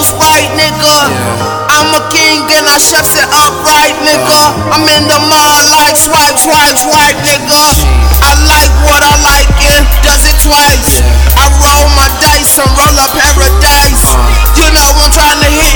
hoes right, nigga. Yeah. I'm a king and I chefs it up right, nigga. I'm in the mud like swipe, swipe, swipe, nigga. I like what I like and does it twice. I roll my dice and roll up paradise. Uh-huh. You know I'm trying to hit.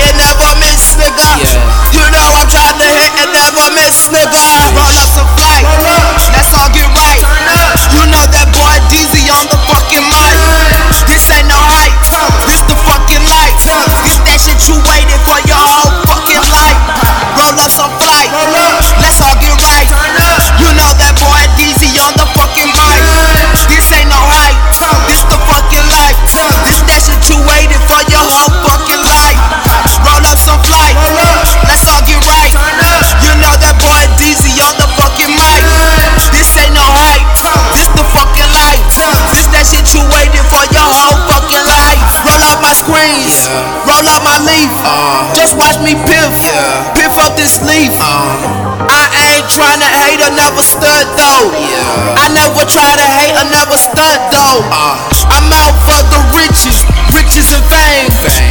pull my leaf. Uh, just watch me piff, yeah. piff up this leaf. Uh, I ain't trying to hate another stud though. Yeah. I never try to hate another stud though. Uh, I'm out for the riches, riches and fame. fame.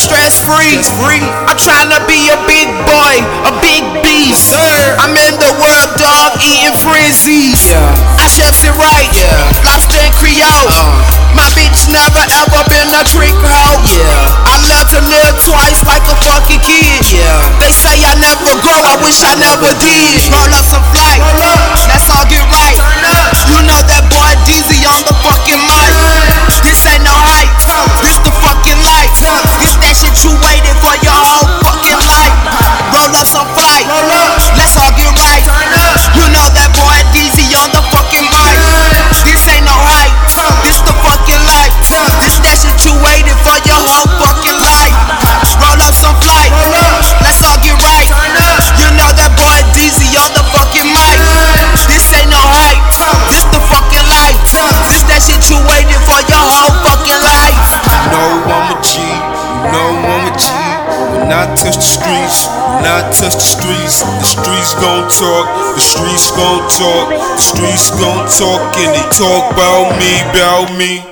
stress free. I'm trying to be a big boy, a big beast. I'm in the world, dog, eating frenzies. I chefs it right, lobster and creole. My bitch never ever been a trick hoe. I love to live twice like a fucking kid. They say I never grow, I wish I never did. Roll up some flight, let's all get right. touch the streets, not touch the streets. The streets gon' talk, the streets gon' talk, the streets gon' talk, and they talk about me, about me.